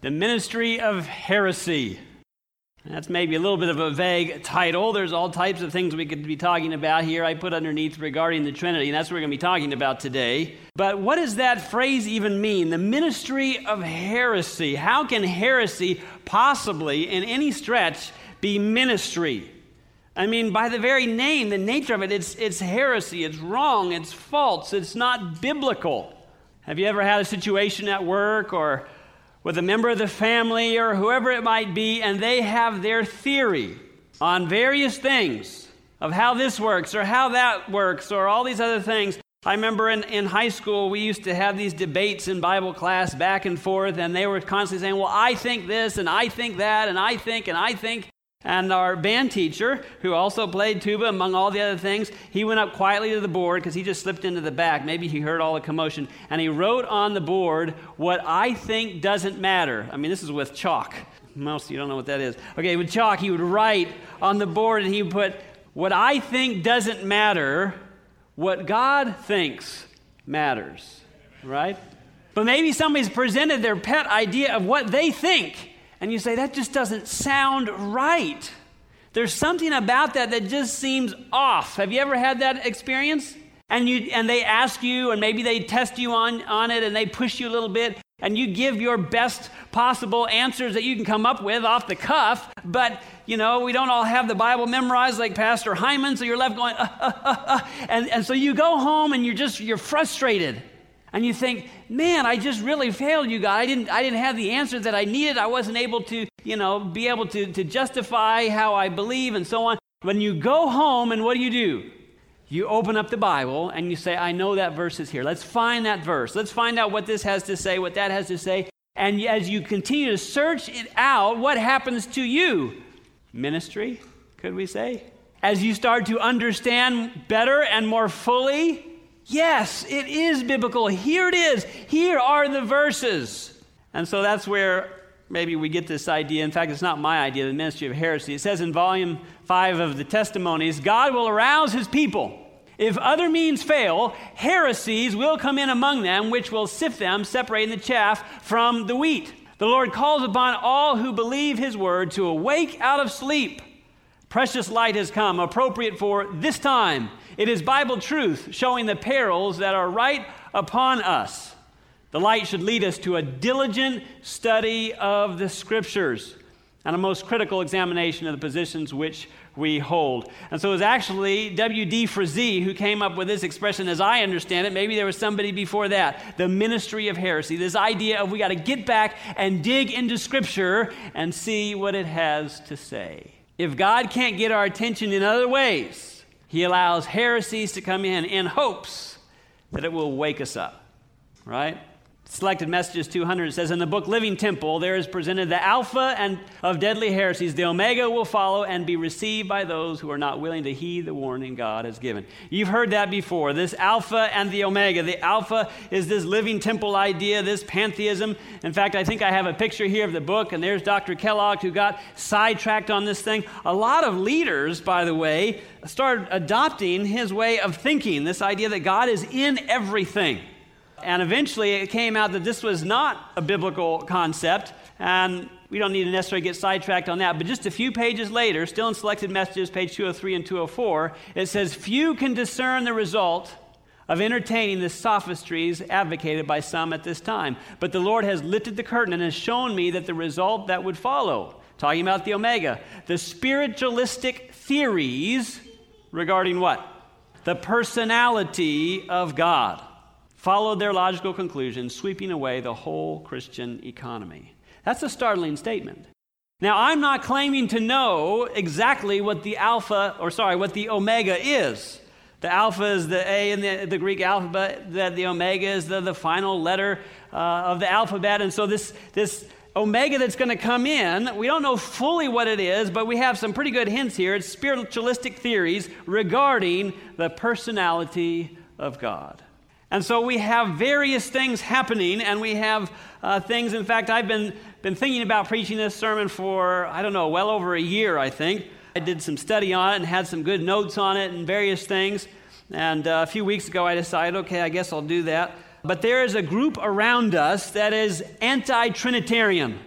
The Ministry of Heresy. That's maybe a little bit of a vague title. There's all types of things we could be talking about here. I put underneath regarding the Trinity, and that's what we're going to be talking about today. But what does that phrase even mean? The ministry of heresy. How can heresy possibly, in any stretch, be ministry? I mean, by the very name, the nature of it, it's, it's heresy, it's wrong, it's false, it's not biblical. Have you ever had a situation at work or with a member of the family or whoever it might be, and they have their theory on various things of how this works or how that works or all these other things. I remember in, in high school, we used to have these debates in Bible class back and forth, and they were constantly saying, Well, I think this, and I think that, and I think, and I think. And our band teacher, who also played tuba among all the other things, he went up quietly to the board because he just slipped into the back. Maybe he heard all the commotion. And he wrote on the board, What I think doesn't matter. I mean, this is with chalk. Most of you don't know what that is. Okay, with chalk, he would write on the board and he would put, What I think doesn't matter, what God thinks matters. Right? But maybe somebody's presented their pet idea of what they think and you say, that just doesn't sound right. There's something about that that just seems off. Have you ever had that experience? And, you, and they ask you, and maybe they test you on, on it, and they push you a little bit, and you give your best possible answers that you can come up with off the cuff. But, you know, we don't all have the Bible memorized like Pastor Hyman, so you're left going, uh, uh, uh, uh. And, and so you go home and you're just, you're frustrated. And you think, man, I just really failed you, God. I didn't, I didn't have the answer that I needed. I wasn't able to, you know, be able to, to justify how I believe and so on. When you go home, and what do you do? You open up the Bible and you say, I know that verse is here. Let's find that verse. Let's find out what this has to say, what that has to say. And as you continue to search it out, what happens to you? Ministry, could we say? As you start to understand better and more fully Yes, it is biblical. Here it is. Here are the verses. And so that's where maybe we get this idea. In fact, it's not my idea, the ministry of heresy. It says in volume 5 of the testimonies God will arouse his people. If other means fail, heresies will come in among them, which will sift them, separating the chaff from the wheat. The Lord calls upon all who believe his word to awake out of sleep. Precious light has come, appropriate for this time it is Bible truth showing the perils that are right upon us. The light should lead us to a diligent study of the scriptures and a most critical examination of the positions which we hold. And so it was actually W.D. Frazee who came up with this expression, as I understand it. Maybe there was somebody before that. The ministry of heresy. This idea of we got to get back and dig into Scripture and see what it has to say. If God can't get our attention in other ways, he allows heresies to come in in hopes that it will wake us up, right? Selected Messages 200 it says, In the book Living Temple, there is presented the Alpha and of deadly heresies. The Omega will follow and be received by those who are not willing to heed the warning God has given. You've heard that before. This Alpha and the Omega. The Alpha is this living temple idea, this pantheism. In fact, I think I have a picture here of the book, and there's Dr. Kellogg who got sidetracked on this thing. A lot of leaders, by the way, started adopting his way of thinking this idea that God is in everything. And eventually it came out that this was not a biblical concept, and we don't need to necessarily get sidetracked on that. But just a few pages later, still in selected messages, page 203 and 204, it says, Few can discern the result of entertaining the sophistries advocated by some at this time. But the Lord has lifted the curtain and has shown me that the result that would follow, talking about the Omega, the spiritualistic theories regarding what? The personality of God followed their logical conclusion, sweeping away the whole Christian economy. That's a startling statement. Now, I'm not claiming to know exactly what the alpha, or sorry, what the omega is. The alpha is the A in the, the Greek alphabet, the, the omega is the, the final letter uh, of the alphabet. And so, this, this omega that's going to come in, we don't know fully what it is, but we have some pretty good hints here. It's spiritualistic theories regarding the personality of God. And so we have various things happening, and we have uh, things. In fact, I've been, been thinking about preaching this sermon for, I don't know, well over a year, I think. I did some study on it and had some good notes on it and various things. And uh, a few weeks ago, I decided, okay, I guess I'll do that. but there is a group around us that is anti Trinitarian.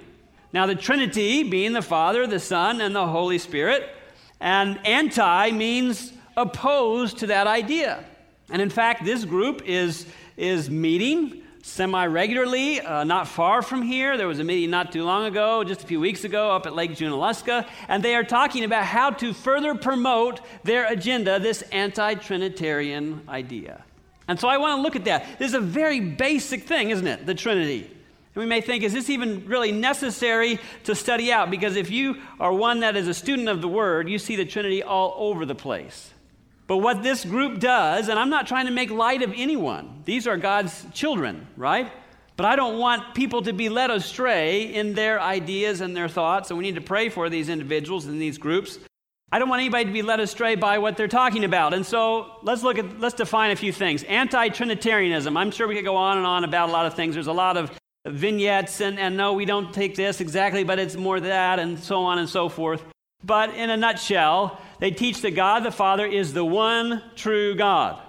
Now, the Trinity being the Father, the Son, and the Holy Spirit, and anti means opposed to that idea. And in fact, this group is, is meeting semi regularly, uh, not far from here. There was a meeting not too long ago, just a few weeks ago, up at Lake Junaluska, and they are talking about how to further promote their agenda, this anti Trinitarian idea. And so I want to look at that. This is a very basic thing, isn't it? The Trinity. And we may think, is this even really necessary to study out? Because if you are one that is a student of the Word, you see the Trinity all over the place. But what this group does, and I'm not trying to make light of anyone, these are God's children, right? But I don't want people to be led astray in their ideas and their thoughts, and we need to pray for these individuals and these groups. I don't want anybody to be led astray by what they're talking about. And so let's look at let's define a few things. Anti-Trinitarianism. I'm sure we could go on and on about a lot of things. There's a lot of vignettes and, and no, we don't take this exactly, but it's more that, and so on and so forth. But in a nutshell, they teach that God the Father is the one true God.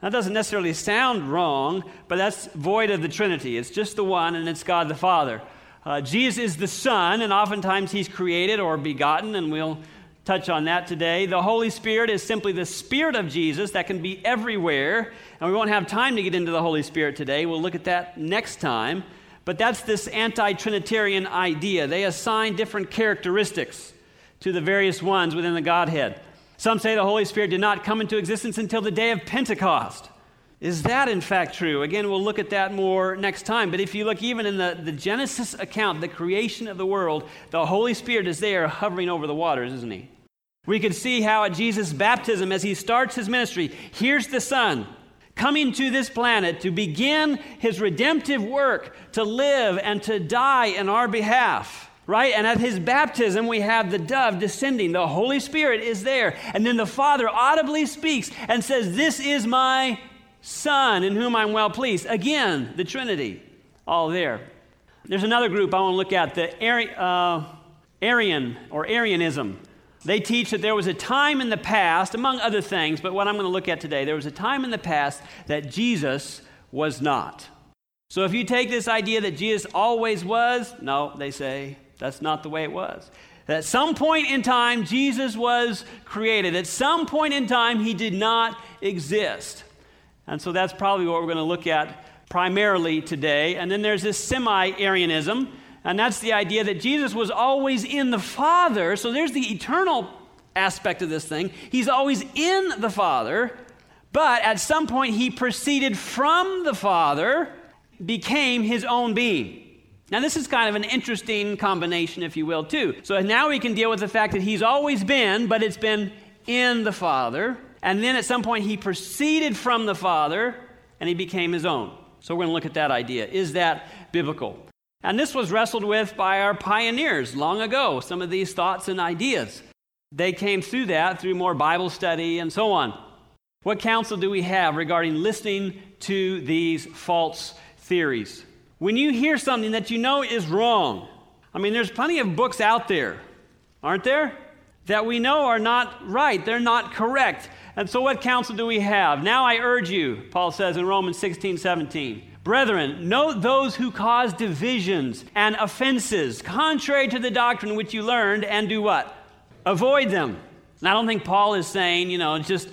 That doesn't necessarily sound wrong, but that's void of the Trinity. It's just the one, and it's God the Father. Uh, Jesus is the Son, and oftentimes he's created or begotten, and we'll touch on that today. The Holy Spirit is simply the Spirit of Jesus that can be everywhere, and we won't have time to get into the Holy Spirit today. We'll look at that next time. But that's this anti Trinitarian idea. They assign different characteristics to the various ones within the Godhead. Some say the Holy Spirit did not come into existence until the day of Pentecost. Is that in fact true? Again, we'll look at that more next time. But if you look even in the, the Genesis account, the creation of the world, the Holy Spirit is there hovering over the waters, isn't he? We could see how at Jesus' baptism, as he starts his ministry, here's the Son coming to this planet to begin his redemptive work, to live and to die in our behalf right? And at his baptism, we have the dove descending. The Holy Spirit is there. And then the Father audibly speaks and says, This is my Son in whom I'm well pleased. Again, the Trinity, all there. There's another group I want to look at, the Ari- uh, Arian or Arianism. They teach that there was a time in the past, among other things, but what I'm going to look at today, there was a time in the past that Jesus was not. So if you take this idea that Jesus always was, no, they say, that's not the way it was. At some point in time, Jesus was created. At some point in time, he did not exist. And so that's probably what we're going to look at primarily today. And then there's this semi Arianism, and that's the idea that Jesus was always in the Father. So there's the eternal aspect of this thing. He's always in the Father, but at some point, he proceeded from the Father, became his own being. Now, this is kind of an interesting combination, if you will, too. So now we can deal with the fact that he's always been, but it's been in the Father. And then at some point, he proceeded from the Father and he became his own. So we're going to look at that idea. Is that biblical? And this was wrestled with by our pioneers long ago, some of these thoughts and ideas. They came through that through more Bible study and so on. What counsel do we have regarding listening to these false theories? When you hear something that you know is wrong, I mean, there's plenty of books out there, aren't there? That we know are not right, they're not correct. And so, what counsel do we have? Now I urge you, Paul says in Romans 16 17. Brethren, note those who cause divisions and offenses contrary to the doctrine which you learned, and do what? Avoid them. And I don't think Paul is saying, you know, just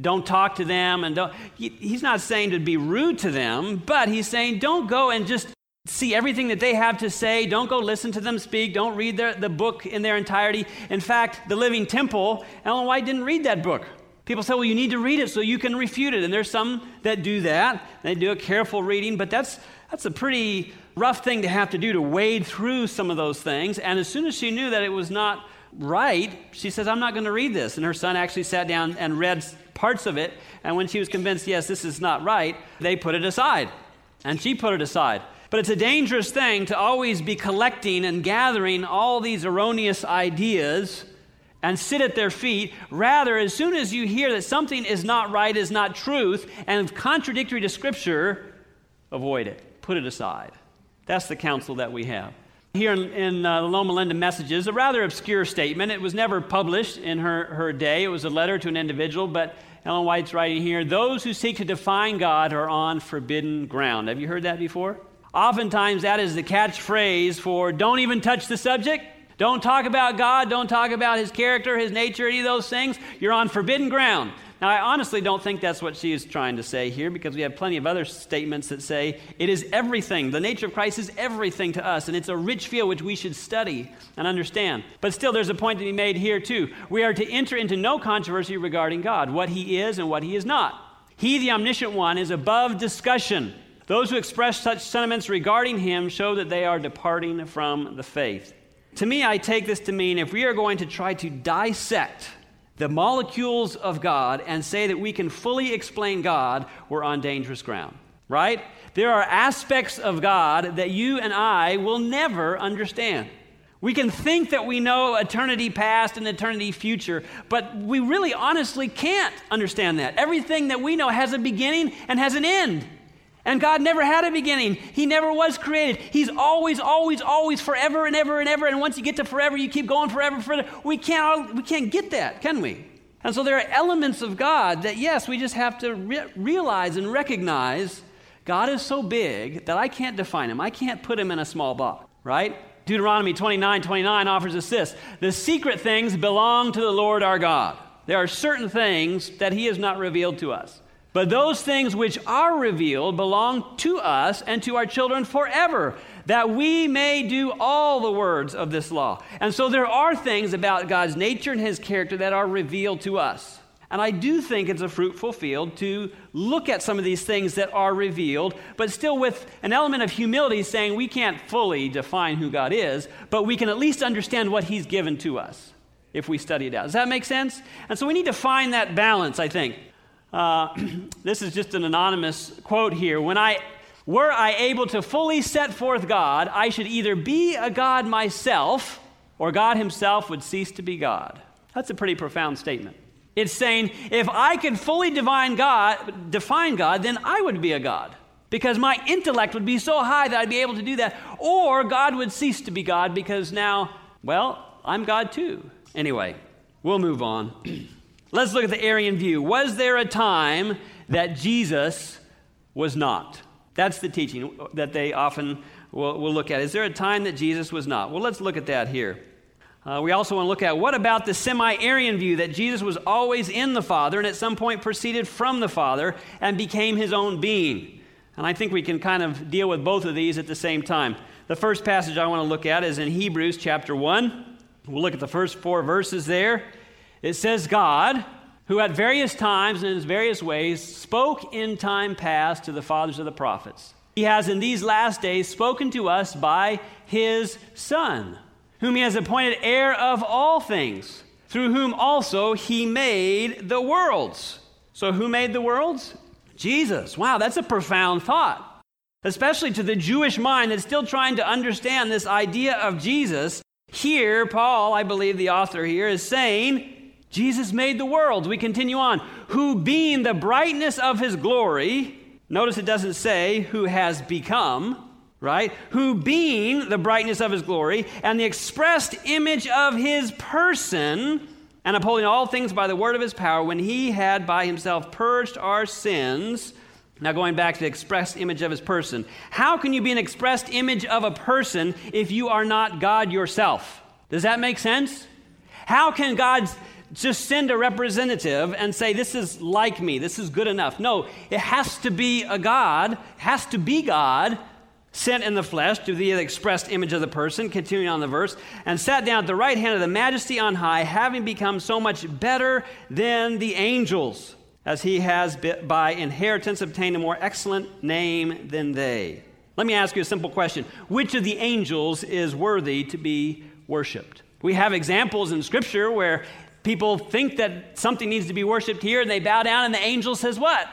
don't talk to them and don't he, he's not saying to be rude to them but he's saying don't go and just see everything that they have to say. Don't go listen to them speak. Don't read their, the book in their entirety. In fact the living temple ellen white didn't read that book. People say well you need to read it so you can refute it. And there's some that do that. They do a careful reading but that's that's a pretty rough thing to have to do to wade through some of those things. And as soon as she knew that it was not right she says i'm not going to read this. And her son actually sat down and read parts of it. And when she was convinced, yes, this is not right, they put it aside. And she put it aside. But it's a dangerous thing to always be collecting and gathering all these erroneous ideas and sit at their feet. Rather, as soon as you hear that something is not right, is not truth, and contradictory to Scripture, avoid it. Put it aside. That's the counsel that we have. here in, in uh, Loma Linda Messages, a rather obscure statement. It was never published in her, her day. It was a letter to an individual, but Ellen White's writing here those who seek to define God are on forbidden ground. Have you heard that before? Oftentimes, that is the catchphrase for don't even touch the subject. Don't talk about God. Don't talk about his character, his nature, any of those things. You're on forbidden ground. Now, I honestly don't think that's what she is trying to say here because we have plenty of other statements that say it is everything. The nature of Christ is everything to us, and it's a rich field which we should study and understand. But still, there's a point to be made here, too. We are to enter into no controversy regarding God, what he is and what he is not. He, the omniscient one, is above discussion. Those who express such sentiments regarding him show that they are departing from the faith. To me, I take this to mean if we are going to try to dissect the molecules of God and say that we can fully explain God, we're on dangerous ground, right? There are aspects of God that you and I will never understand. We can think that we know eternity past and eternity future, but we really honestly can't understand that. Everything that we know has a beginning and has an end. And God never had a beginning. He never was created. He's always, always, always, forever and ever and ever. And once you get to forever, you keep going forever, forever. We can't, we can't get that, can we? And so there are elements of God that, yes, we just have to re- realize and recognize God is so big that I can't define him. I can't put him in a small box, right? Deuteronomy 29 29 offers us this The secret things belong to the Lord our God. There are certain things that he has not revealed to us. But those things which are revealed belong to us and to our children forever, that we may do all the words of this law. And so there are things about God's nature and his character that are revealed to us. And I do think it's a fruitful field to look at some of these things that are revealed, but still with an element of humility, saying we can't fully define who God is, but we can at least understand what He's given to us if we study it out. Does that make sense? And so we need to find that balance, I think. Uh, this is just an anonymous quote here. When I were I able to fully set forth God, I should either be a God myself or God himself would cease to be God. That's a pretty profound statement. It's saying if I could fully divine God, define God, then I would be a God. Because my intellect would be so high that I'd be able to do that. Or God would cease to be God because now, well, I'm God too. Anyway, we'll move on. Let's look at the Arian view. Was there a time that Jesus was not? That's the teaching that they often will, will look at. Is there a time that Jesus was not? Well, let's look at that here. Uh, we also want to look at what about the semi Arian view that Jesus was always in the Father and at some point proceeded from the Father and became his own being? And I think we can kind of deal with both of these at the same time. The first passage I want to look at is in Hebrews chapter 1. We'll look at the first four verses there. It says, God, who at various times and in various ways spoke in time past to the fathers of the prophets, he has in these last days spoken to us by his Son, whom he has appointed heir of all things, through whom also he made the worlds. So, who made the worlds? Jesus. Wow, that's a profound thought, especially to the Jewish mind that's still trying to understand this idea of Jesus. Here, Paul, I believe the author here, is saying, Jesus made the world. We continue on. Who being the brightness of his glory, notice it doesn't say who has become, right? Who being the brightness of his glory and the expressed image of his person, and upholding all things by the word of his power, when he had by himself purged our sins. Now, going back to the expressed image of his person. How can you be an expressed image of a person if you are not God yourself? Does that make sense? How can God's just send a representative and say, This is like me, this is good enough. No, it has to be a God, has to be God sent in the flesh to the expressed image of the person, continuing on the verse, and sat down at the right hand of the majesty on high, having become so much better than the angels, as he has by inheritance obtained a more excellent name than they. Let me ask you a simple question Which of the angels is worthy to be worshiped? We have examples in Scripture where people think that something needs to be worshiped here and they bow down and the angel says what?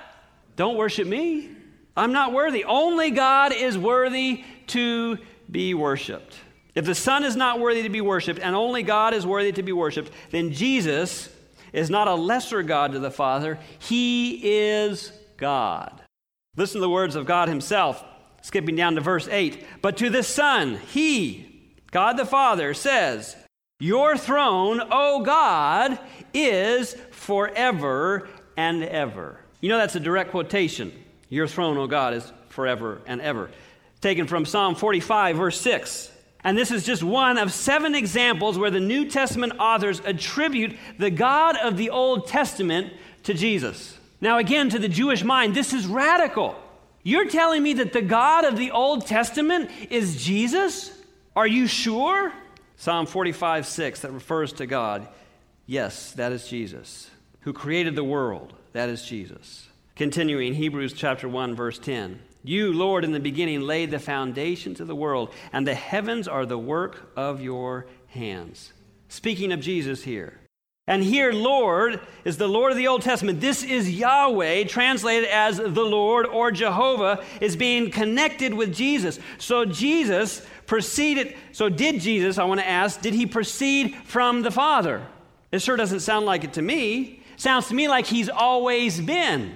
Don't worship me. I'm not worthy. Only god is worthy to be worshiped. If the son is not worthy to be worshiped and only god is worthy to be worshiped then jesus is not a lesser god to the father. He is god. Listen to the words of god himself skipping down to verse 8 but to the son he God the Father says, Your throne, O God, is forever and ever. You know that's a direct quotation. Your throne, O God, is forever and ever. Taken from Psalm 45, verse 6. And this is just one of seven examples where the New Testament authors attribute the God of the Old Testament to Jesus. Now, again, to the Jewish mind, this is radical. You're telling me that the God of the Old Testament is Jesus? Are you sure? Psalm 45, 6, that refers to God. Yes, that is Jesus. Who created the world. That is Jesus. Continuing, Hebrews chapter 1, verse 10. You, Lord, in the beginning laid the foundations of the world, and the heavens are the work of your hands. Speaking of Jesus here. And here, Lord is the Lord of the Old Testament. This is Yahweh, translated as the Lord or Jehovah, is being connected with Jesus. So Jesus proceeded, so did Jesus, I want to ask, did he proceed from the Father? It sure doesn't sound like it to me. Sounds to me like he's always been.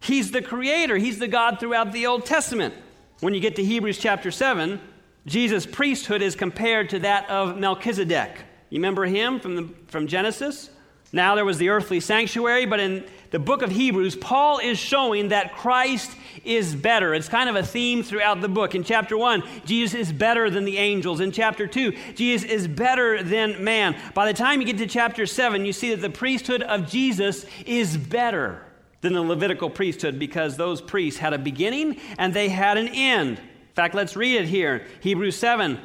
He's the creator, He's the God throughout the Old Testament. When you get to Hebrews chapter 7, Jesus' priesthood is compared to that of Melchizedek. You remember him from, the, from Genesis? Now there was the earthly sanctuary, but in the book of Hebrews, Paul is showing that Christ is better. It's kind of a theme throughout the book. In chapter 1, Jesus is better than the angels. In chapter 2, Jesus is better than man. By the time you get to chapter 7, you see that the priesthood of Jesus is better than the Levitical priesthood because those priests had a beginning and they had an end. In fact, let's read it here Hebrews 7,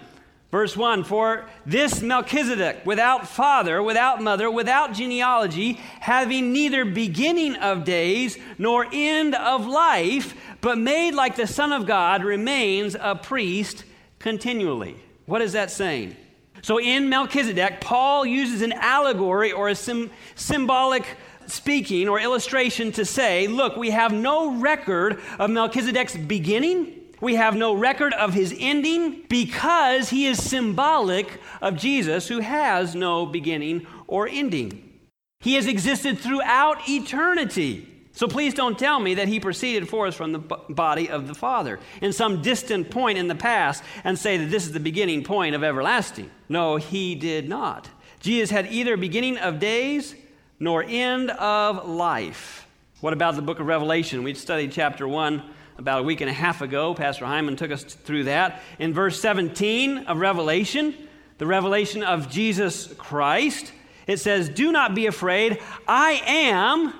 verse 1 For this Melchizedek, without father, without mother, without genealogy, having neither beginning of days nor end of life, but made like the Son of God, remains a priest continually. What is that saying? So in Melchizedek, Paul uses an allegory or a sim- symbolic speaking or illustration to say, look, we have no record of Melchizedek's beginning. We have no record of his ending because he is symbolic of Jesus who has no beginning or ending. He has existed throughout eternity. So please don't tell me that he proceeded forth from the body of the Father in some distant point in the past and say that this is the beginning point of everlasting. No, he did not. Jesus had either beginning of days nor end of life. What about the book of Revelation? We studied chapter 1 about a week and a half ago. Pastor Hyman took us through that. In verse 17 of Revelation, the revelation of Jesus Christ, it says, Do not be afraid. I am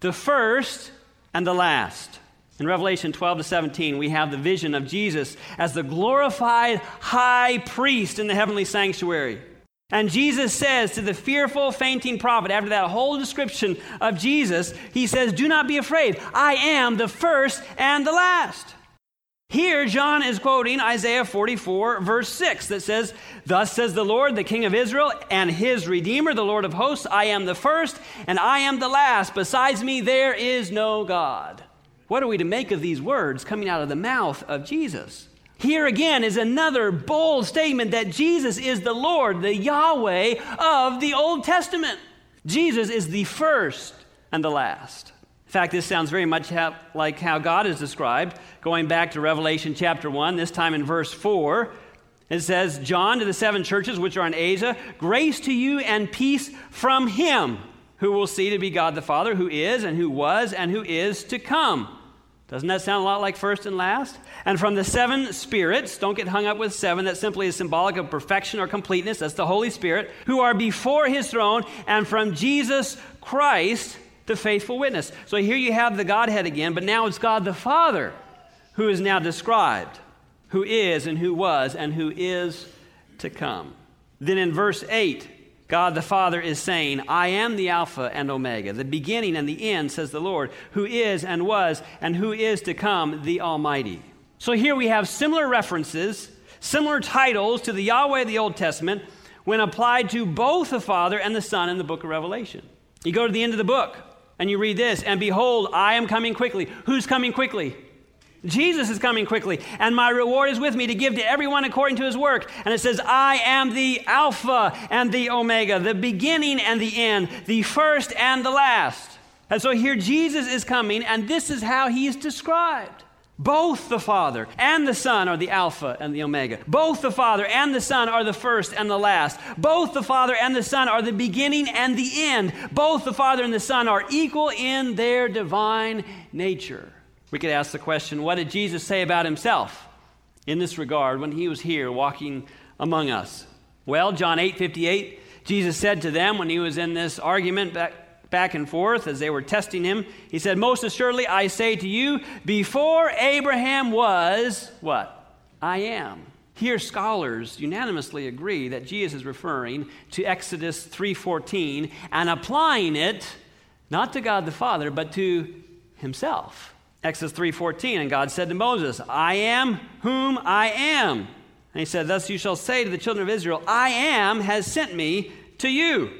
the first and the last. In Revelation 12 to 17, we have the vision of Jesus as the glorified high priest in the heavenly sanctuary. And Jesus says to the fearful, fainting prophet, after that whole description of Jesus, he says, Do not be afraid. I am the first and the last. Here, John is quoting Isaiah 44, verse 6, that says, Thus says the Lord, the King of Israel, and his Redeemer, the Lord of hosts, I am the first and I am the last. Besides me, there is no God. What are we to make of these words coming out of the mouth of Jesus? Here again is another bold statement that Jesus is the Lord, the Yahweh of the Old Testament. Jesus is the first and the last. In fact, this sounds very much like how God is described. Going back to Revelation chapter 1, this time in verse 4, it says, John to the seven churches which are in Asia, grace to you and peace from him who will see to be God the Father, who is and who was and who is to come doesn't that sound a lot like first and last? And from the seven spirits, don't get hung up with seven, that simply is symbolic of perfection or completeness. That's the Holy Spirit, who are before his throne, and from Jesus Christ, the faithful witness. So here you have the Godhead again, but now it's God the Father who is now described, who is and who was and who is to come. Then in verse 8, God the Father is saying, I am the Alpha and Omega, the beginning and the end, says the Lord, who is and was and who is to come, the Almighty. So here we have similar references, similar titles to the Yahweh of the Old Testament when applied to both the Father and the Son in the book of Revelation. You go to the end of the book and you read this, and behold, I am coming quickly. Who's coming quickly? Jesus is coming quickly, and my reward is with me to give to everyone according to his work. And it says, I am the Alpha and the Omega, the beginning and the end, the first and the last. And so here Jesus is coming, and this is how he is described Both the Father and the Son are the Alpha and the Omega. Both the Father and the Son are the first and the last. Both the Father and the Son are the beginning and the end. Both the Father and the Son are equal in their divine nature. We could ask the question what did Jesus say about himself in this regard when he was here walking among us? Well, John 8 58, Jesus said to them when he was in this argument back back and forth as they were testing him. He said, Most assuredly, I say to you, before Abraham was, what? I am. Here scholars unanimously agree that Jesus is referring to Exodus 3:14 and applying it not to God the Father but to himself. Exodus 3:14 and God said to Moses, "I am whom I am." And he said, "Thus you shall say to the children of Israel, I am has sent me to you."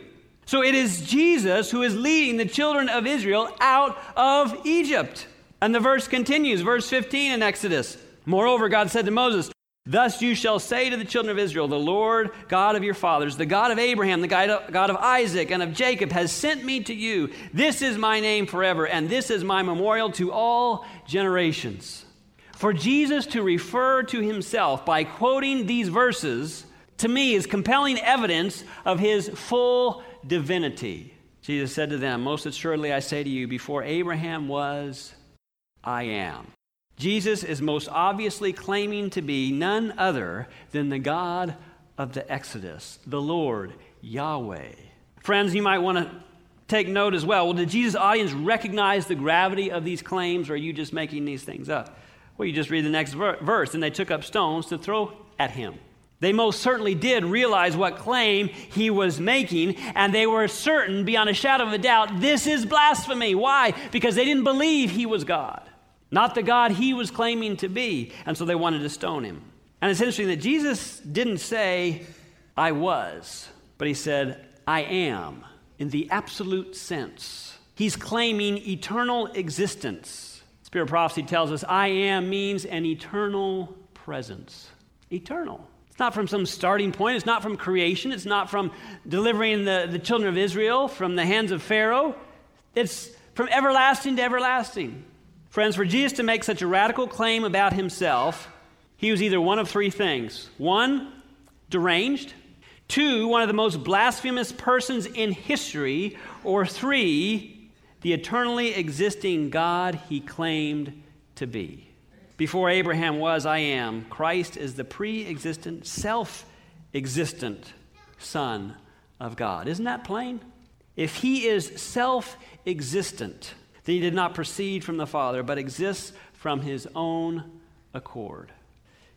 So it is Jesus who is leading the children of Israel out of Egypt. And the verse continues, verse 15 in Exodus. Moreover, God said to Moses, Thus you shall say to the children of Israel, The Lord God of your fathers, the God of Abraham, the God of Isaac, and of Jacob, has sent me to you. This is my name forever, and this is my memorial to all generations. For Jesus to refer to himself by quoting these verses, to me, is compelling evidence of his full divinity. Jesus said to them, Most assuredly I say to you, before Abraham was, I am. Jesus is most obviously claiming to be none other than the God of the Exodus, the Lord, Yahweh. Friends, you might want to take note as well. Well, did Jesus' audience recognize the gravity of these claims, or are you just making these things up? Well, you just read the next verse. And they took up stones to throw at him. They most certainly did realize what claim he was making, and they were certain, beyond a shadow of a doubt, this is blasphemy. Why? Because they didn't believe he was God, not the God he was claiming to be, and so they wanted to stone him. And it's interesting that Jesus didn't say, I was, but he said, I am, in the absolute sense. He's claiming eternal existence. Spirit of prophecy tells us, I am means an eternal presence. Eternal. It's not from some starting point. It's not from creation. It's not from delivering the, the children of Israel from the hands of Pharaoh. It's from everlasting to everlasting. Friends, for Jesus to make such a radical claim about himself, he was either one of three things one, deranged, two, one of the most blasphemous persons in history, or three, the eternally existing God he claimed to be. Before Abraham was, I am. Christ is the pre existent, self existent Son of God. Isn't that plain? If he is self existent, then he did not proceed from the Father, but exists from his own accord.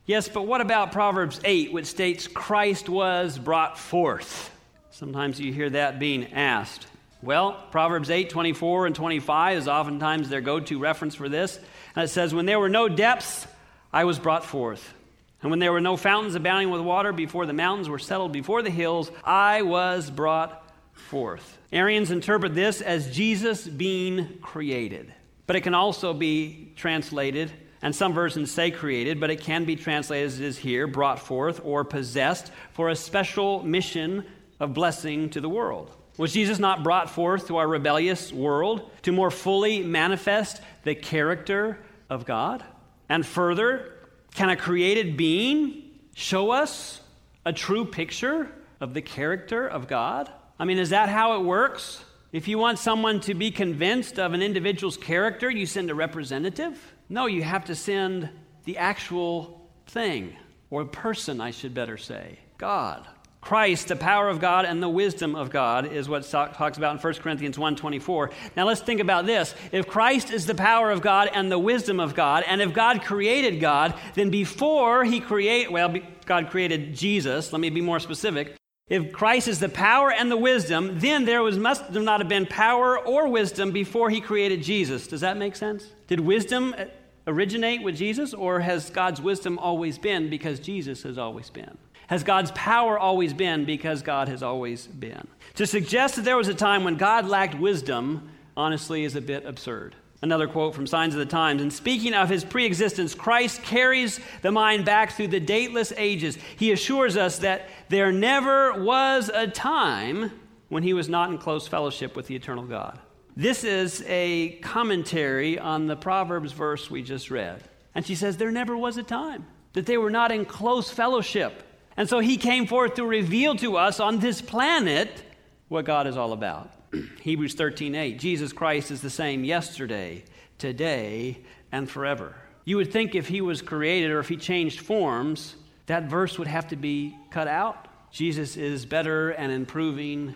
Yes, but what about Proverbs 8, which states Christ was brought forth? Sometimes you hear that being asked. Well, Proverbs 8, 24 and 25 is oftentimes their go to reference for this. And it says, When there were no depths, I was brought forth. And when there were no fountains abounding with water before the mountains were settled before the hills, I was brought forth. Arians interpret this as Jesus being created. But it can also be translated, and some versions say created, but it can be translated as it is here, brought forth or possessed for a special mission of blessing to the world. Was Jesus not brought forth to our rebellious world to more fully manifest the character of God? And further, can a created being show us a true picture of the character of God? I mean, is that how it works? If you want someone to be convinced of an individual's character, you send a representative? No, you have to send the actual thing, or person, I should better say God. Christ, the power of God and the wisdom of God is what talks about in 1 Corinthians 1:24. Now let's think about this. If Christ is the power of God and the wisdom of God, and if God created God, then before he create well, God created Jesus, let me be more specific. If Christ is the power and the wisdom, then there was, must not have been power or wisdom before he created Jesus. Does that make sense? Did wisdom uh, originate with Jesus, or has God's wisdom always been because Jesus has always been? Has God's power always been because God has always been? To suggest that there was a time when God lacked wisdom, honestly, is a bit absurd. Another quote from Signs of the Times. And speaking of his preexistence, Christ carries the mind back through the dateless ages. He assures us that there never was a time when he was not in close fellowship with the eternal God. This is a commentary on the Proverbs verse we just read. And she says, There never was a time that they were not in close fellowship. And so he came forth to reveal to us on this planet what God is all about. Hebrews 13:8 Jesus Christ is the same yesterday, today, and forever. You would think if he was created or if he changed forms, that verse would have to be cut out. Jesus is better and improving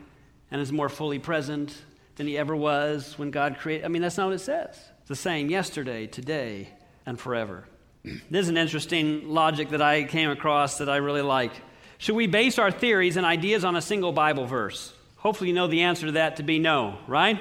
and is more fully present than he ever was when God created. I mean, that's not what it says. It's the same yesterday, today, and forever. This is an interesting logic that I came across that I really like. Should we base our theories and ideas on a single Bible verse? Hopefully, you know the answer to that to be no, right?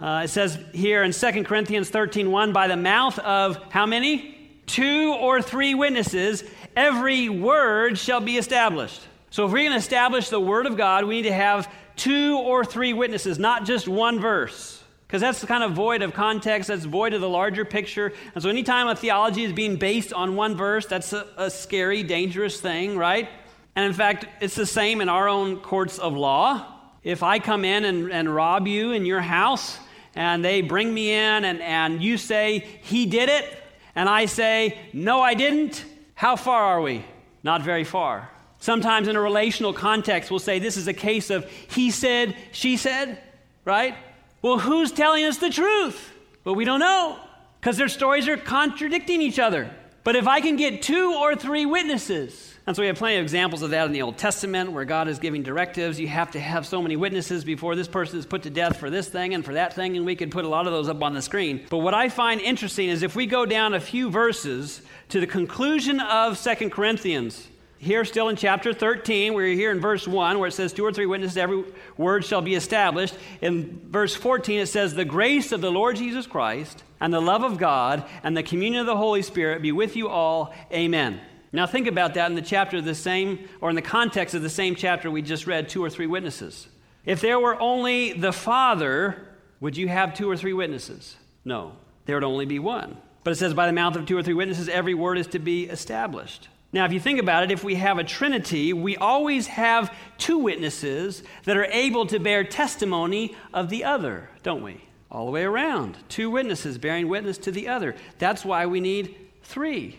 Uh, it says here in 2 Corinthians 13 1, by the mouth of how many? Two or three witnesses, every word shall be established. So, if we're going to establish the Word of God, we need to have two or three witnesses, not just one verse because that's kind of void of context, that's void of the larger picture. And so, anytime a theology is being based on one verse, that's a, a, scary, dangerous thing, right? And in fact, it's the same in our own courts of law. If I come in and, and rob you in your house, and they bring me in, and, and you say, He did it, and I say, No, I didn't, how far are we? Not very far. Sometimes in a relational context, we'll say this is a case of he said, she said, right? Well, who's telling us the truth? Well, we don't know because their stories are contradicting each other. But if I can get two or three witnesses, and so we have plenty of examples of that in the Old Testament where God is giving directives. You have to have so many witnesses before this person is put to death for this thing and for that thing, and we could put a lot of those up on the screen. But what I find interesting is if we go down a few verses to the conclusion of Second Corinthians, here still in chapter 13, we're here in verse 1 where it says, Two or three witnesses, every word shall be established. In verse 14, it says, The grace of the Lord Jesus Christ and the love of God and the communion of the Holy Spirit be with you all. Amen. Now think about that in the chapter of the same, or in the context of the same chapter we just read, two or three witnesses. If there were only the Father, would you have two or three witnesses? No, there would only be one. But it says, By the mouth of two or three witnesses, every word is to be established. Now, if you think about it, if we have a Trinity, we always have two witnesses that are able to bear testimony of the other, don't we? All the way around. Two witnesses bearing witness to the other. That's why we need three.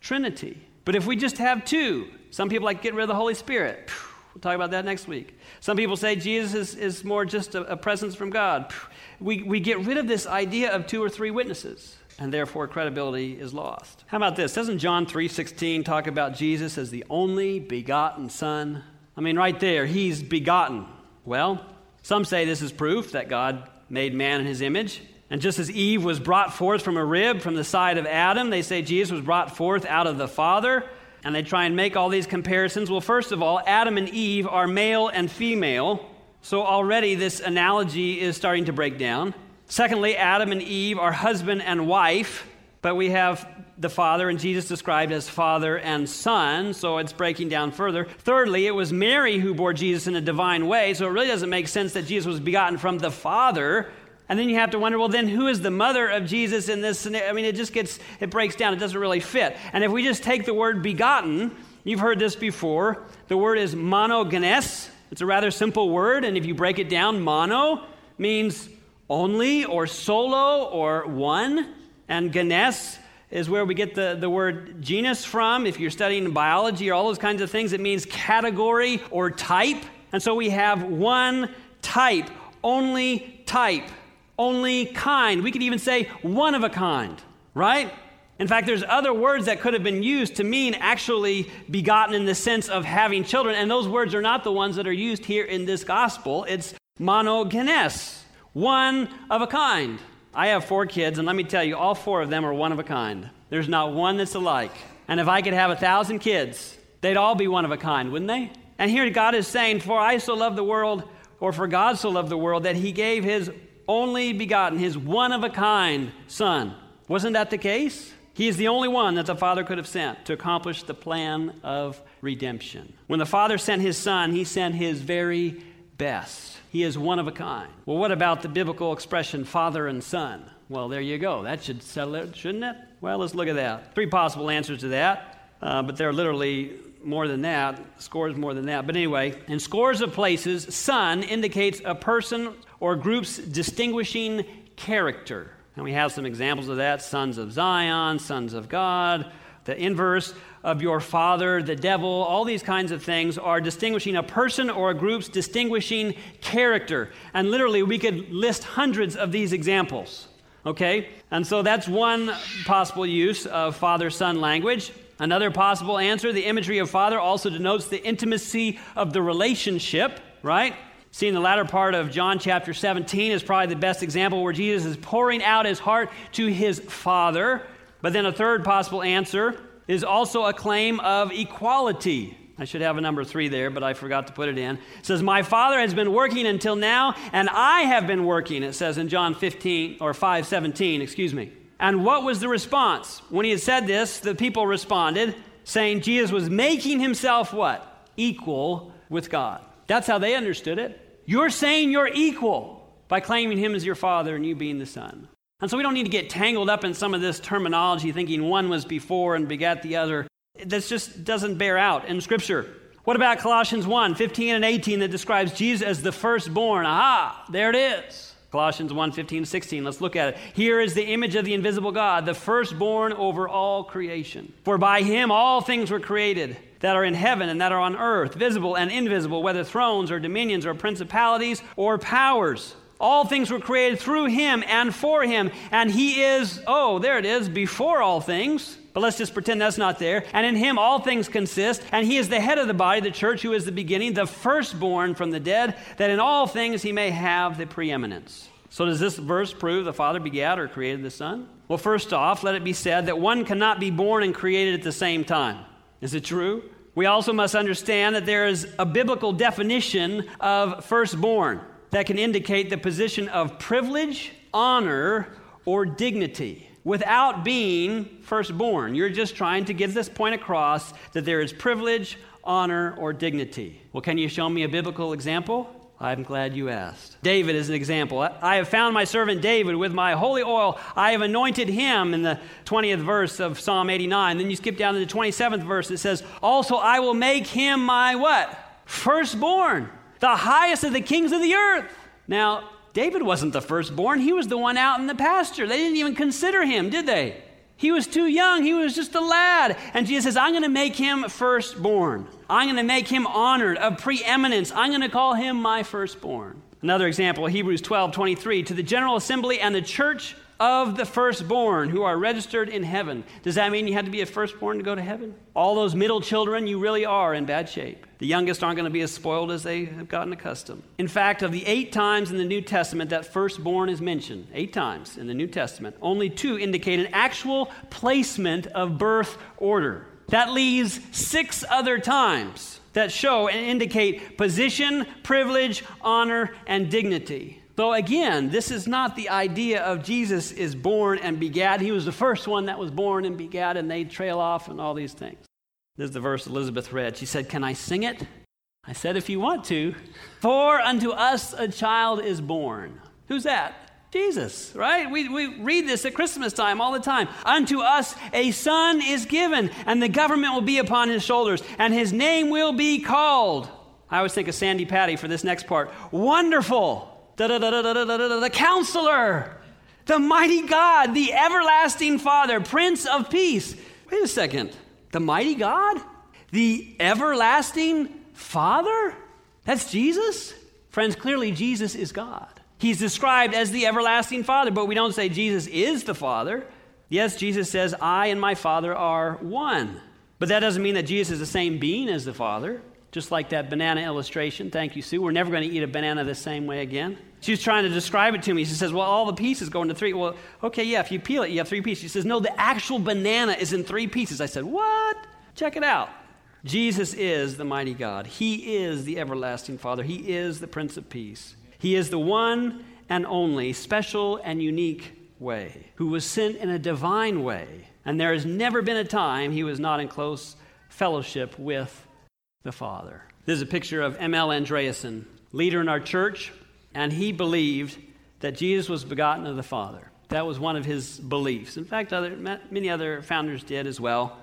Trinity. But if we just have two, some people like getting rid of the Holy Spirit. We'll talk about that next week. Some people say Jesus is, is more just a, a presence from God. We, we get rid of this idea of two or three witnesses and therefore credibility is lost. How about this? Doesn't John 3:16 talk about Jesus as the only begotten son? I mean right there, he's begotten. Well, some say this is proof that God made man in his image. And just as Eve was brought forth from a rib from the side of Adam, they say Jesus was brought forth out of the Father. And they try and make all these comparisons. Well, first of all, Adam and Eve are male and female. So already this analogy is starting to break down. Secondly, Adam and Eve are husband and wife, but we have the Father and Jesus described as Father and Son, so it's breaking down further. Thirdly, it was Mary who bore Jesus in a divine way, so it really doesn't make sense that Jesus was begotten from the Father. And then you have to wonder, well, then who is the mother of Jesus in this scenario? I mean, it just gets, it breaks down. It doesn't really fit. And if we just take the word begotten, you've heard this before. The word is monogenes. It's a rather simple word, and if you break it down, mono means only or solo or one. And genes is where we get the, the word genus from. If you're studying biology or all those kinds of things, it means category or type. And so we have one type, only type, only kind. We could even say one of a kind, right? In fact, there's other words that could have been used to mean actually begotten in the sense of having children, and those words are not the ones that are used here in this gospel. It's monogenes one of a kind. I have four kids, and let me tell you, all four of them are one of a kind. There's not one that's alike. And if I could have a thousand kids, they'd all be one of a kind, wouldn't they? And here God is saying, For I so love the world, or for God so loved the world, that he gave his only begotten, his one of a kind Son. Wasn't that the case? He is the only one that the Father could have sent to accomplish the plan of redemption. When the Father sent his Son, he sent his very best. He is one of a kind. Well, what about the biblical expression father and son? Well, there you go. That should settle it, shouldn't it? Well, let's look at that. Three possible answers to that, uh, but there are literally more than that, scores more than that. But anyway, in scores of places, son indicates a person or group's distinguishing character. And we have some examples of that sons of Zion, sons of God, the inverse of your father, the devil, all these kinds of things are distinguishing a person or a group's distinguishing character. And literally, we could list hundreds of these examples. Okay? And so that's one possible use of father son language. Another possible answer the imagery of father also denotes the intimacy of the relationship, right? Seeing the latter part of John chapter 17 is probably the best example where Jesus is pouring out his heart to his Father. But then a third possible answer is also a claim of equality. I should have a number three there, but I forgot to put it in. It says, My Father has been working until now, and I have been working, it says in John 15 or 5 17, excuse me. And what was the response? When he had said this, the people responded, saying Jesus was making himself what? Equal with God. That's how they understood it. You're saying you're equal by claiming him as your father and you being the son. And so we don't need to get tangled up in some of this terminology, thinking one was before and begat the other. This just doesn't bear out in Scripture. What about Colossians 1 15 and 18 that describes Jesus as the firstborn? Aha, there it is. Colossians 1 15 16. Let's look at it. Here is the image of the invisible God, the firstborn over all creation. For by him all things were created that are in heaven and that are on earth, visible and invisible, whether thrones or dominions or principalities or powers. All things were created through him and for him, and he is, oh, there it is, before all things. But let's just pretend that's not there. And in him all things consist, and he is the head of the body, the church, who is the beginning, the firstborn from the dead, that in all things he may have the preeminence. So, does this verse prove the Father begat or created the Son? Well, first off, let it be said that one cannot be born and created at the same time. Is it true? We also must understand that there is a biblical definition of firstborn that can indicate the position of privilege, honor, or dignity without being firstborn. You're just trying to get this point across that there is privilege, honor, or dignity. Well, can you show me a biblical example? I'm glad you asked. David is an example. I have found my servant David with my holy oil. I have anointed him in the 20th verse of Psalm 89. Then you skip down to the 27th verse. It says, Also, I will make him my what? Firstborn, the highest of the kings of the earth. Now, David wasn't the firstborn. He was the one out in the pasture. They didn't even consider him, did they? He was too young. He was just a lad. And Jesus says, I'm going to make him firstborn. I'm going to make him honored, of preeminence. I'm going to call him my firstborn. Another example, Hebrews 12 23. To the general assembly and the church of the firstborn who are registered in heaven. Does that mean you had to be a firstborn to go to heaven? All those middle children, you really are in bad shape. The youngest aren't going to be as spoiled as they have gotten accustomed. In fact, of the eight times in the New Testament that firstborn is mentioned, eight times in the New Testament, only two indicate an actual placement of birth order. That leaves six other times that show and indicate position, privilege, honor, and dignity. Though again, this is not the idea of Jesus is born and begat. He was the first one that was born and begat, and they trail off and all these things. This is the verse Elizabeth read. She said, Can I sing it? I said, If you want to. For unto us a child is born. Who's that? Jesus, right? We, we read this at Christmas time all the time. Unto us a son is given, and the government will be upon his shoulders, and his name will be called. I always think of Sandi Patty for this next part. Wonderful the counselor, the mighty God, the everlasting Father, Prince of Peace. Wait a second. The mighty God? The everlasting Father? That's Jesus? Friends, clearly Jesus is God. He's described as the everlasting Father, but we don't say Jesus is the Father. Yes, Jesus says, I and my Father are one. But that doesn't mean that Jesus is the same being as the Father. Just like that banana illustration. Thank you, Sue. We're never going to eat a banana the same way again. She was trying to describe it to me. She says, Well, all the pieces go into three. Well, okay, yeah, if you peel it, you have three pieces. She says, No, the actual banana is in three pieces. I said, What? Check it out. Jesus is the mighty God. He is the everlasting Father. He is the Prince of Peace. He is the one and only special and unique way, who was sent in a divine way. And there has never been a time he was not in close fellowship with the Father. This is a picture of M.L. Andreasen, leader in our church, and he believed that Jesus was begotten of the Father. That was one of his beliefs. In fact, other, many other founders did as well.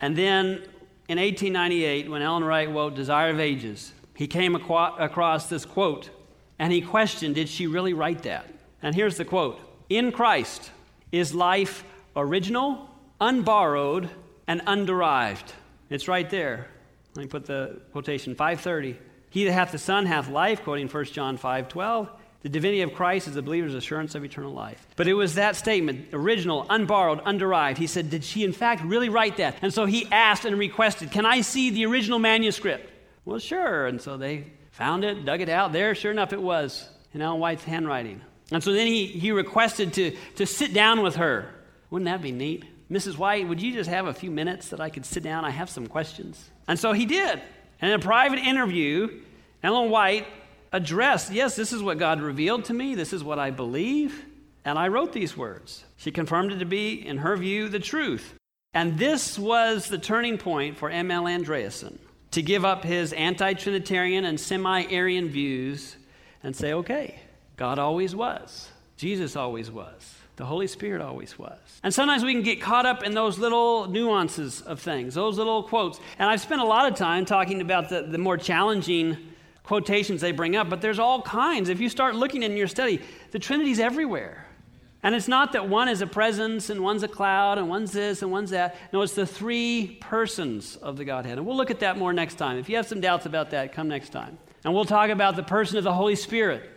And then in 1898, when Ellen White wrote Desire of Ages, he came across this quote and he questioned, did she really write that? And here's the quote In Christ, is life original, unborrowed, and underived. It's right there. Let me put the quotation 530. He that hath the Son hath life, quoting 1 John 5 12. The divinity of Christ is the believer's assurance of eternal life. But it was that statement, original, unborrowed, underived. He said, Did she in fact really write that? And so he asked and requested, Can I see the original manuscript? Well, sure. And so they found it, dug it out. There, sure enough, it was in Ellen White's handwriting. And so then he, he requested to, to sit down with her. Wouldn't that be neat? Mrs. White, would you just have a few minutes that I could sit down? I have some questions. And so he did. And in a private interview, Ellen White addressed yes, this is what God revealed to me, this is what I believe, and I wrote these words. She confirmed it to be, in her view, the truth. And this was the turning point for M.L. Andreasen to give up his anti Trinitarian and semi Arian views and say, okay, God always was, Jesus always was. The Holy Spirit always was. And sometimes we can get caught up in those little nuances of things, those little quotes. And I've spent a lot of time talking about the, the more challenging quotations they bring up, but there's all kinds. If you start looking in your study, the Trinity's everywhere. And it's not that one is a presence and one's a cloud and one's this and one's that. No, it's the three persons of the Godhead. And we'll look at that more next time. If you have some doubts about that, come next time. And we'll talk about the person of the Holy Spirit.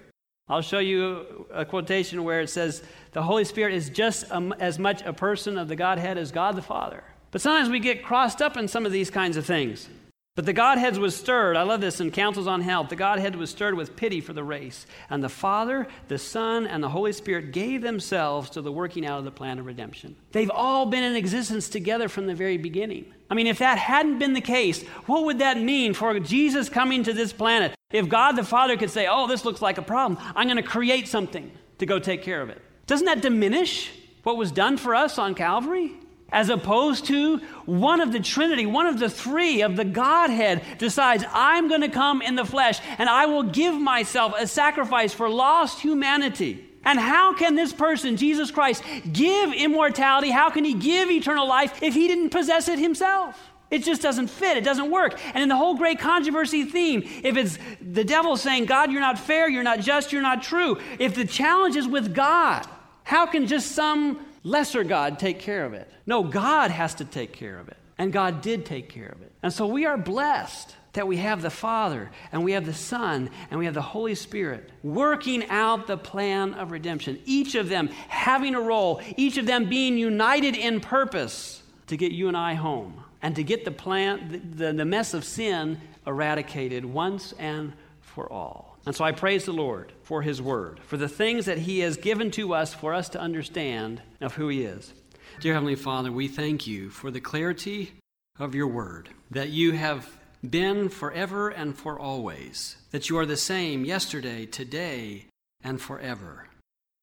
I'll show you a quotation where it says, The Holy Spirit is just as much a person of the Godhead as God the Father. But sometimes we get crossed up in some of these kinds of things. But the Godhead was stirred. I love this in Counsels on Health. The Godhead was stirred with pity for the race. And the Father, the Son, and the Holy Spirit gave themselves to the working out of the plan of redemption. They've all been in existence together from the very beginning. I mean, if that hadn't been the case, what would that mean for Jesus coming to this planet? If God the Father could say, Oh, this looks like a problem, I'm going to create something to go take care of it. Doesn't that diminish what was done for us on Calvary? as opposed to one of the Trinity, one of the three of the Godhead decides, I'm going to come in the flesh and I will give myself a sacrifice for lost humanity. And how can this person, Jesus Christ, give immortality? How can he give eternal life if he didn't possess it himself? It just doesn't fit. It doesn't work. And in the whole great controversy theme, if it's the devil saying, God, you're not fair, you're not just, you're not true, if the challenge is with God, how can just some lesser God take care of it. No, God has to take care of it. And God did take care of it. And so we are blessed that we have the Father and we have the Son and we have the Holy Spirit working out the plan of redemption. Each of them having a role, each of them being united in purpose to get you and I home and to get the plan, the, the mess of sin eradicated once and for all. And so I praise the Lord for his word, for the things that he has given to us for us to understand of who he is. Dear Heavenly Father, we thank you for the clarity of your word, that you have been forever and for always, that you are the same yesterday, today, and forever,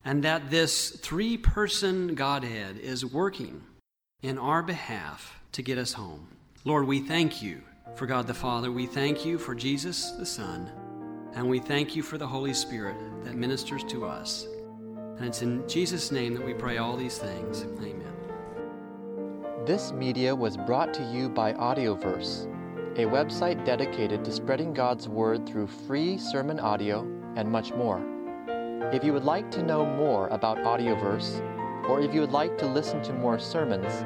and that this three person Godhead is working in our behalf to get us home. Lord, we thank you for God the Father. We thank you for Jesus the Son. And we thank you for the Holy Spirit that ministers to us. And it's in Jesus' name that we pray all these things. Amen. This media was brought to you by Audioverse, a website dedicated to spreading God's Word through free sermon audio and much more. If you would like to know more about Audioverse, or if you would like to listen to more sermons,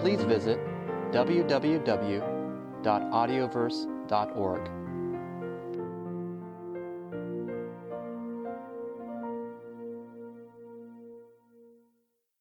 please visit www.audioverse.org.